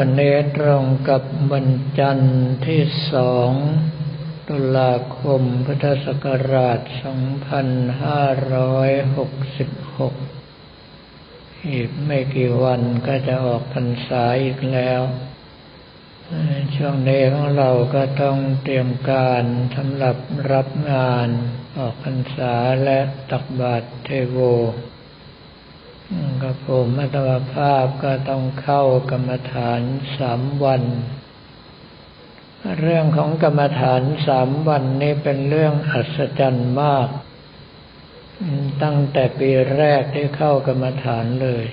วันนี้ตรงกับวันจันทร์ที่สองตุลาคมพุทธศักราช 2566 อีกไม่กี่วันก็จะออกพรรษาอีกแล้ว ช่วงนี้ของเราก็ต้องเตรียมการสำหรับรับงานออกพรรษาและตักบาตรเทโว กับผมอัตวภาพก็ต้องเข้ากรรมฐานสามวัน เรื่องของกรรมฐานสามวันนี้เป็นเรื่องอัศจรรย์มาก ตั้งแต่ปีแรกที่เข้ากรรมฐานเลย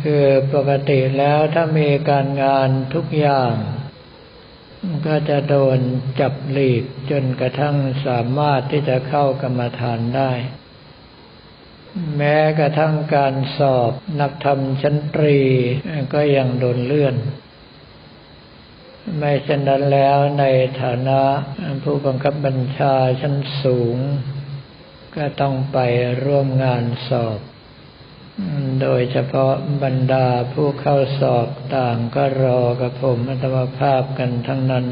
คือปกติแล้วถ้ามีการงานทุกอย่าง ก็จะโดนจับหลีกจนกระทั่งสามารถที่จะเข้ากรรมฐานได้ แม้กระทั่งการสอบนักธรรมชั้นตรี ก็ยังโดนเลื่อน ไม่เช่นนั้นแล้วในฐานะผู้บังคับบัญชาชั้นสูง ก็ต้องไปร่วมงานสอบ โดยเฉพาะบรรดาผู้เข้าสอบต่างก็รอกับผมอัตมภาพกันทั้งนั้น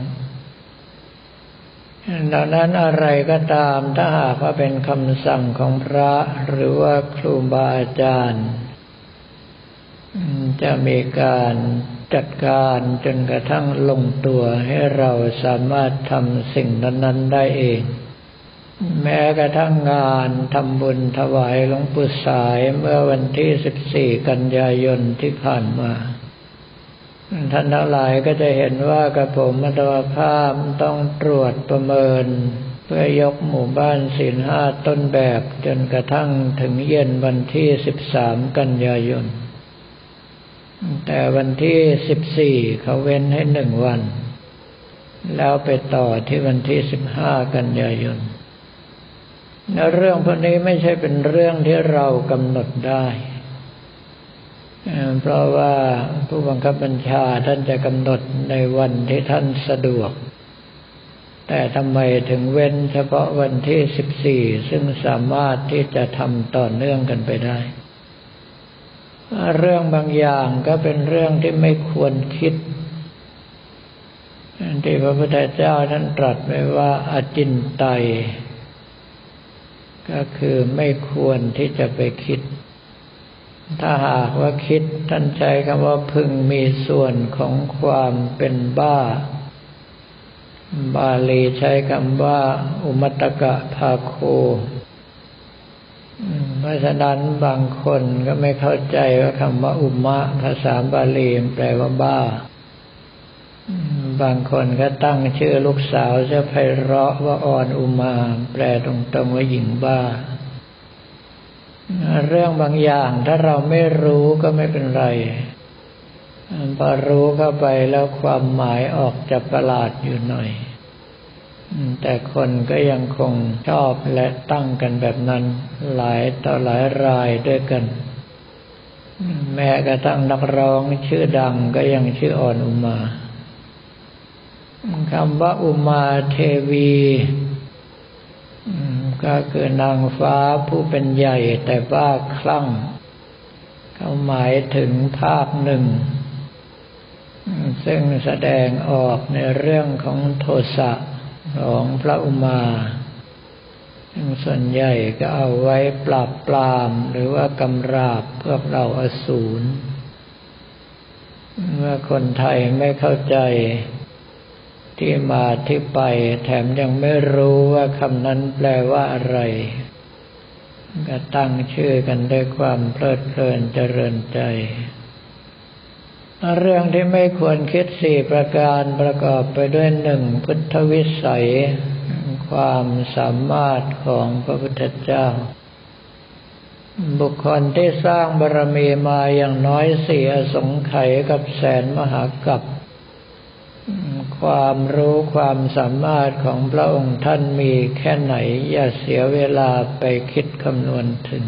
ดังนั้นอะไรก็ตามถ้าหากว่าเป็นคำสั่งของพระหรือว่าครูบาอาจารย์ จะมีการจัดการจนกระทั่งลงตัวให้เราสามารถทำสิ่งนั้นๆได้เอง แม้กระทั่งงานทำบุญถวายหลวงปู่สายเมื่อวันที่ 14 กันยายนที่ผ่านมา ท่านทั้งหลายก็จะเห็นว่ากระผมมัตวภาพต้องตรวจประเมิน เพื่อยกหมู่บ้านศีลห้าต้นแบบจนกระทั่งถึงเย็นวันที่สิบสามกันยายน แต่วันที่สิบสี่เขาเว้นให้หนึ่งวัน แล้วไปต่อที่วันที่สิบห้ากันยายนเรื่องพวกนี้ไม่ใช่เป็นเรื่องที่เรากำหนดได้ เพราะว่าผู้บังคับบัญชาท่านจะกำหนดในวันที่ท่านสะดวก แต่ทำไมถึงเว้นเฉพาะวันที่สิบสี่ซึ่งสามารถที่จะทำต่อเนื่องกันไปได้ เรื่องบางอย่างก็เป็นเรื่องที่ไม่ควรคิดที่พระพุทธเจ้าท่านตรัสไว้ว่าอาจินไต ก็คือไม่ควรที่จะไปคิด ถ้าหากว่าคิดท่านใช้คำว่าพึงมีส่วนของความเป็นบ้า บาลีใช้คำว่า อุมตกะภาโคเพราะฉะนั้นบางคนก็ไม่เข้าใจว่าคำว่าอุมะภาษาบาลีแปลว่าบ้า บางคนก็ตั้งชื่อลูกสาวจะไพเราะว่าอ่อนอุมา แปลตรงๆว่าหญิงบ้า เรื่องบางอย่างถ้าเราไม่รู้ก็ไม่เป็นไรพอรู้เข้าไปแล้วความหมายออกจะประหลาดอยู่หน่อย แต่คนก็ยังคงชอบและตั้งกันแบบนั้น หลายต่อหลายรายด้วยกัน แม้กระทั่งนักร้องชื่อดังก็ยังชื่ออ่อนอุมาคำว่าอุมาเทวี ก็คือนางฟ้าผู้เป็นใหญ่แต่บ้าคลั่ง เขาหมายถึงภาพหนึ่ง ซึ่งแสดงออกในเรื่องของโทสะของพระอุมาซึ่งส่วนใหญ่ก็เอาไว้ปราบปรามหรือว่ากำราบพวกเราอสูรเมื่อคนไทยไม่เข้าใจ ที่มาที่ไป แถมยังไม่รู้ว่าคำนั้นแปลว่าอะไร ก็ตั้งชื่อกันด้วยความเพลิดเพลินเจริญใจ เรื่องที่ไม่ควรคิดสี่ประการประกอบไปด้วยหนึ่งพุทธวิสัย ความสามารถของพระพุทธเจ้าบุคคลที่สร้างบารมีมาอย่างน้อยสี่อสงไขยกับแสนมหากัป ความรู้ความสามารถของพระองค์ท่านมีแค่ไหน อย่าเสียเวลาไปคิดคำนวณถึง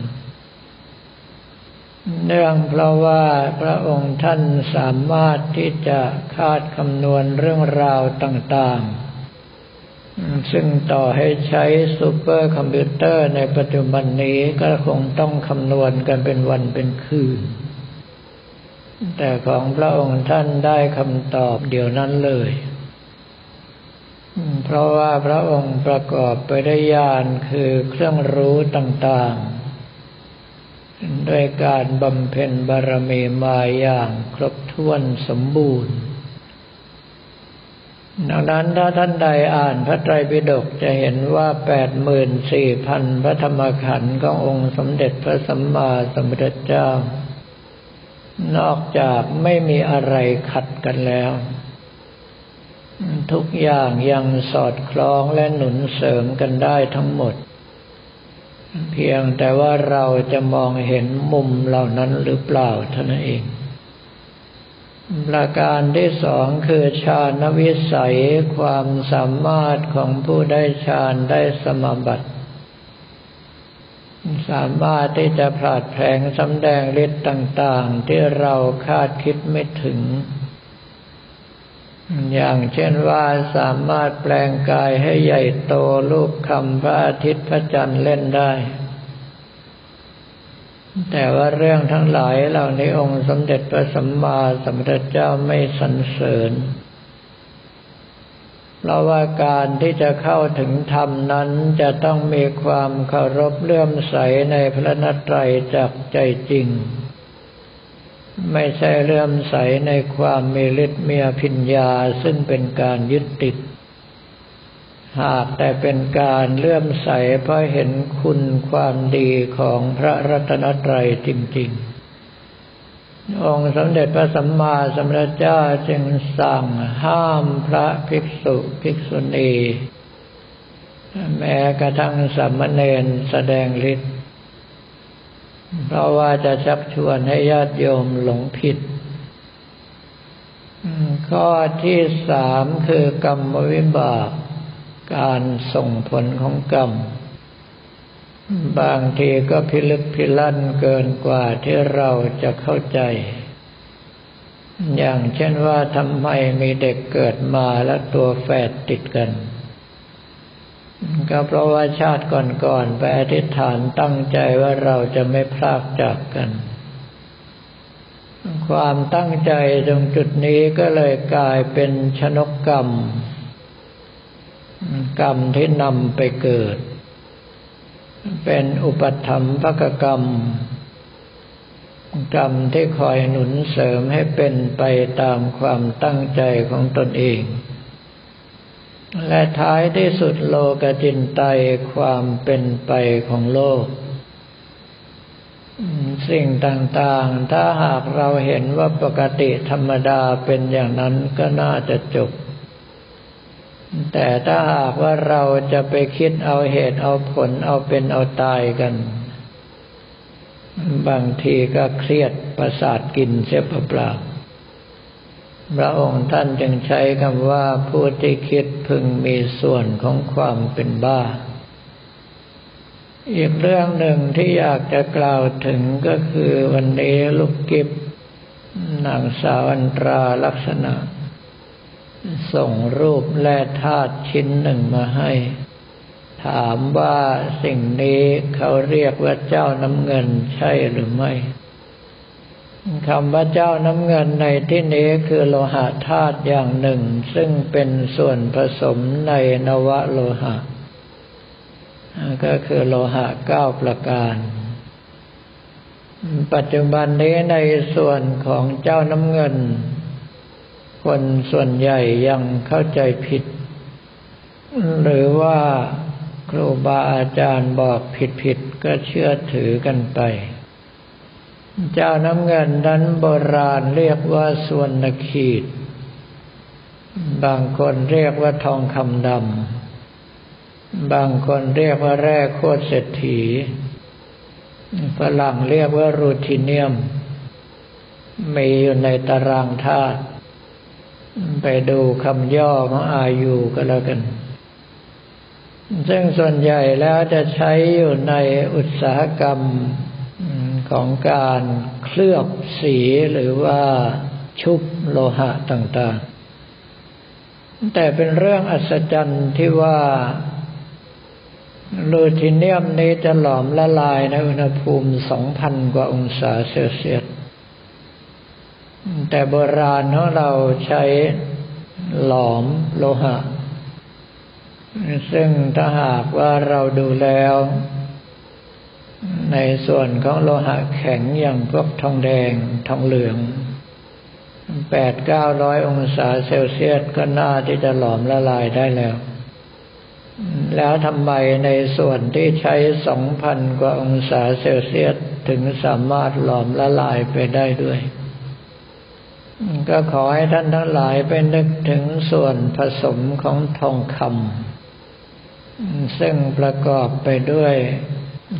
เนื่องเพราะว่าพระองค์ท่านสามารถที่จะคาดคำนวณเรื่องราวต่างๆ ซึ่งต่อให้ใช้ซูเปอร์คอมพิวเตอร์ในปัจจุบันนี้ก็คงต้องคำนวณกันเป็นวันเป็นคืนแต่ของพระองค์ท่านได้คำตอบเดี๋ยวนั้นเลย เพราะว่าพระองค์ประกอบไปด้วยญาณคือเครื่องรู้ต่างๆ ด้วยการบำเพ็ญบารมีมาอย่างครบถ้วนสมบูรณ์ ดังนั้นถ้าท่านใดอ่านพระไตรปิฎกจะเห็นว่าแปดหมื่นสี่พันพระธรรมขันธ์ขององค์สมเด็จพระสัมมาสัมพุทธเจ้า นอกจากไม่มีอะไรขัดกันแล้ว ทุกอย่างยังสอดคล้องและหนุนเสริมกันได้ทั้งหมด เพียงแต่ว่าเราจะมองเห็นมุมเหล่านั้นหรือเปล่าเท่านั้นเองประการที่สองคือฌานวิสัยความสามารถของผู้ได้ฌานได้สมบัติ สามารถที่จะผลัดแผงสำแดงฤทธิ์ต่าง ๆ ที่เราคาดคิดไม่ถึง อย่างเช่นว่าสามารถแปลงกายให้ใหญ่โตลูกคำพระอาทิตย์พระจันทร์เล่นได้ แต่ว่าเรื่องทั้งหลายเหล่านี้องค์สมเด็จพระสัมมาสัมพุทธเจ้าไม่สรรเสริญเพราะว่าการที่จะเข้าถึงธรรมนั้นจะต้องมีความเคารพเลื่อมใสในพระนัตรัยจากใจจริง ไม่ใช่เลื่อมใสในความมีฤทธิ์มีพิญญาซึ่งเป็นการยึดติด หากแต่เป็นการเลื่อมใสเพราะเห็นคุณความดีของพระรัตนตรัยจริง ๆ องค์สมเด็จพระสัมมาสัมพุทธเจ้าจึงสั่งห้ามพระภิกษุภิกษุณี แม้กระทั่งสามเณรแสดงฤทธิ์ เพราะว่าจะชักชวนให้ญาติโยมหลงผิด ข้อที่สามคือกรรมวิบาก การส่งผลของกรรม บางทีก็พิลึกพิลั่นเกินกว่าที่เราจะเข้าใจ อย่างเช่นว่าทำไมมีเด็กเกิดมาและตัวแฝดติดกัน ก็เพราะว่าชาติก่อนๆไปอธิษฐานตั้งใจว่าเราจะไม่พลากจากกัน ความตั้งใจตรงจุดนี้ก็เลยกลายเป็นชนกกรรม กรรมที่นำไปเกิด เป็นอุปธรรมภกกรรม กรรมที่คอยหนุนเสริมให้เป็นไปตามความตั้งใจของตนเอง และท้ายที่สุดโลกจินไตความเป็นไปของโลก สิ่งต่างๆ ถ้าหากเราเห็นว่าปกติธรรมดาเป็นอย่างนั้นก็น่าจะจบ แต่ถ้าหากว่าเราจะไปคิดเอาเหตุเอาผลเอาเป็นเอาตายกัน บางทีก็เครียดประสาทกินเสียเปล่า พระองค์ท่านจึงใช้คำว่าผู้ที่คิดพึงมีส่วนของความเป็นบ้า อีกเรื่องหนึ่งที่อยากจะกล่าวถึงก็คือวันนี้ลูกกิบนางสาวอันตราลักษณะ ส่งรูปแร่ธาตุชิ้นหนึ่งมาให้ ถามว่าสิ่งนี้เขาเรียกว่าเจ้าน้ำเงินใช่หรือไม่ คำว่าเจ้าน้ำเงินในที่นี้คือโลหะธาตุอย่างหนึ่ง ซึ่งเป็นส่วนผสมในนวโลหะ ก็คือโลหะเก้าประการ ปัจจุบันนี้ในส่วนของเจ้าน้ำเงิน คนส่วนใหญ่ยังเข้าใจผิด หรือว่าครูบาอาจารย์บอกผิดผิดก็เชื่อถือกันไป เจ้าน้ำเงินนั้นโบราณเรียกว่าส่วนนขีด บางคนเรียกว่าทองคำดำ บางคนเรียกว่าแร่โคตรเศรษฐี ฝรั่งเรียกว่ารูทิเนียม มีอยู่ในตารางธาตุ ไปดูคำย่อของอายุก็แล้วกัน ซึ่งส่วนใหญ่แล้วจะใช้อยู่ในอุตสาหกรรม ของการเคลือบสีหรือว่าชุบโลหะต่างๆ แต่เป็นเรื่องอัศจรรย์ที่ว่าลูทิเนียมนี้จะหลอมละลายในอุณหภูมิ2,000กว่าองศาเซลเซียส แต่โบราณของเราใช้หลอมโลหะ ซึ่งถ้าหากว่าเราดูแล้ว ในส่วนของโลหะแข็งอย่างพวกทองแดงทองเหลืองแปดเก้าร้อยองศาเซลเซียสก็น่าที่จะหลอมละลายได้แล้ว แล้วทำไมในส่วนที่ใช้สองพันกว่าองศาเซลเซียสถึงสามารถหลอมละลายไปได้ด้วย ก็ขอให้ท่านทั้งหลายไปนึกถึงส่วนผสมของทองคำซึ่งประกอบไปด้วย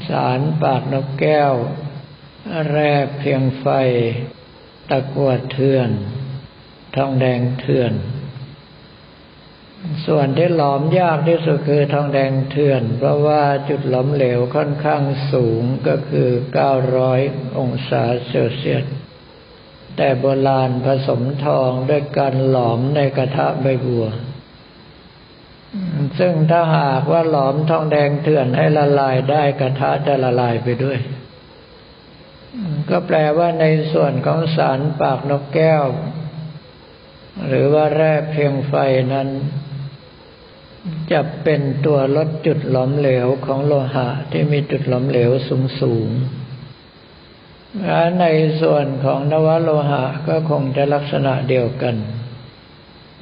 สารปากนกแก้ว แร่เพียงไฟ ตะกวดเถื่อน ทองแดงเถื่อน ส่วนที่หลอมยากที่สุดคือทองแดงเถื่อน เพราะว่าจุดหลอมเหลวค่อนข้างสูงก็คือ 900 องศาเซลเซียส แต่โบราณผสมทองด้วยการหลอมในกระทะใบบัว ซึ่งถ้าหากว่าหลอมทองแดงเถื่อนให้ละลายได้กระทะจะละลายไปด้วย ก็แปลว่าในส่วนของสารปากนกแก้ว หรือว่าแร่เพียงไฟนั้น จะเป็นตัวลดจุดหลอมเหลวของโลหะที่มีจุดหลอมเหลวสูงสูงในส่วนของนวโลหะก็คงจะลักษณะเดียวกัน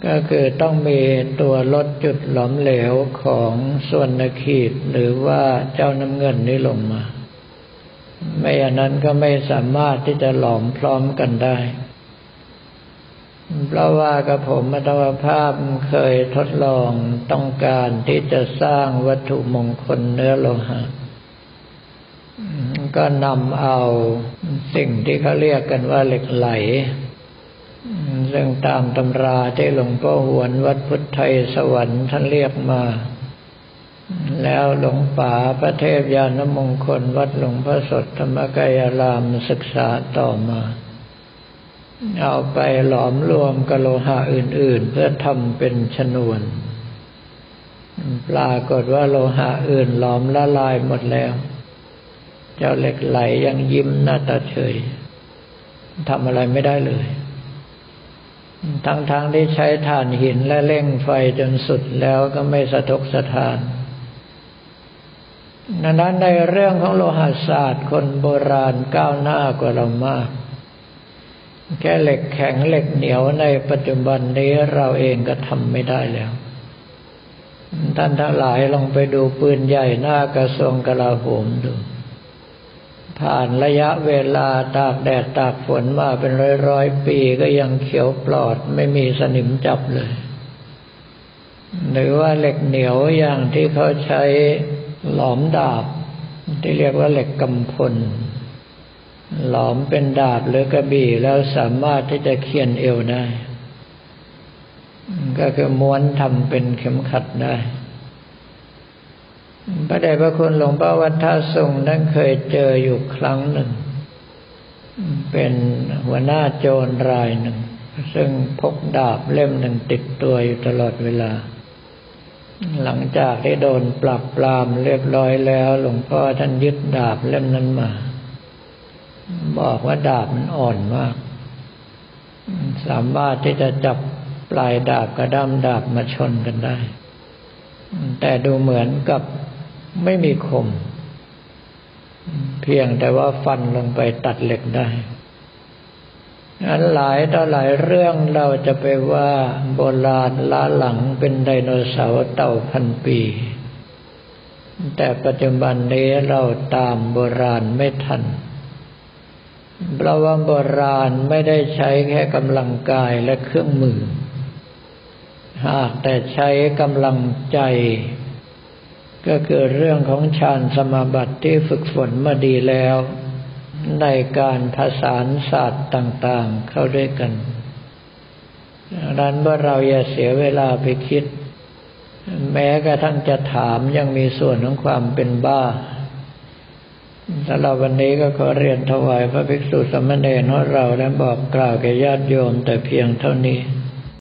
ก็คือต้องมีตัวลดจุดหลอมเหลวของส่วนนาขีดหรือว่าเจ้าน้ำเงินนี้ลงมา ไม่อย่างนั้นก็ไม่สามารถที่จะหลอมพร้อมกันได้ เพราะว่ากับผมมัตวภาพเคยทดลองต้องการที่จะสร้างวัตถุมงคลเนื้อโลหะก็นำเอาสิ่งที่เขาเรียกกันว่าเหล็กไหล ซึ่องตามตำราที่หลวงพ่อหวนวัดพุทธไทยสวรรค์ท่านเรียกมา แล้วหลวงป่าพระเทพยานมงคลวัดหลวงพระสดธรรมกายรามศึกษาต่อมา เอาไปหลอมรวมกะโลหะอื่น ๆ เพื่อทำเป็นชนวน ปรากฏว่าโลหะอื่นหลอมละลายหมดแล้ว เจ้าเหล็กไหลยังยิ้มหน้าตาเฉยทำอะไรไม่ได้เลย ทั้งๆทที่ใช้ถ่านหินและเร่งไฟจนสุดแล้วก็ไม่สะทกสะทานดังนั้นในเรื่องของโลหะศาสตร์คนโบราณก้าวหน้ากว่าเรามาก แค่เหล็กแข็งเหล็กเหนียวในปัจจุบันนี้เราเองก็ทำไม่ได้แล้ว ท่านทั้งหลายลองไปดูปืนใหญ่หน้ากระทรวงกลาโหมดู ผ่านระยะเวลาตากแดดตากฝนมาเป็นร้อยร้อยปีก็ยังเขียวปลอดไม่มีสนิมจับเลย หรือว่าเหล็กเหนียวอย่างที่เขาใช้หลอมดาบ ที่เรียกว่าเหล็กกำพล หลอมเป็นดาบหรือกระบี่แล้วสามารถที่จะเคียนเอวได้ ก็คือม้วนทำเป็นเข็มขัดได้ พระเดชพระคุณหลวงพ่อวัฒนทรงนั้นเคยเจออยู่ครั้งหนึ่ง เป็นหัวหน้าโจรรายหนึ่ง ซึ่งพกดาบเล่มหนึ่งติดตัวอยู่ตลอดเวลา หลังจากที่โดนปรับปรามเรียบร้อยแล้ว หลวงพ่อท่านยึดดาบเล่มนั้นมา บอกว่าดาบมันอ่อนมาก สามารถที่จะจับปลายดาบกระด้ามดาบมาชนกันได้ แต่ดูเหมือนกับ ไม่มีคม เพียงแต่ว่าฟันลงไปตัดเหล็กได้อันหลายต่อหลายเรื่องเราจะไปว่าโบราณล้าหลังเป็นไดโนเสาร์เต่าพันปี แต่ปัจจุบันนี้เราตามโบราณไม่ทันเพราะว่าโบราณไม่ได้ใช้แค่กำลังกายและเครื่องมือ หากแต่ใช้กำลังใจ ก็คือเรื่องของฌานสมาบัติที่ฝึกฝนมาดีแล้ว ในการผสานศาสตร์ต่างๆเข้าด้วยกันดังนั้นว่าเราอย่าเสียเวลาไปคิด แม้กระทั่งจะถามยังมีส่วนของความเป็นบ้าสำหรับวันนี้ก็ขอเรียนถวายพระภิกษุสมณเณรของเราและบอกกล่าวแก่ญาติโยมแต่เพียงเท่านี้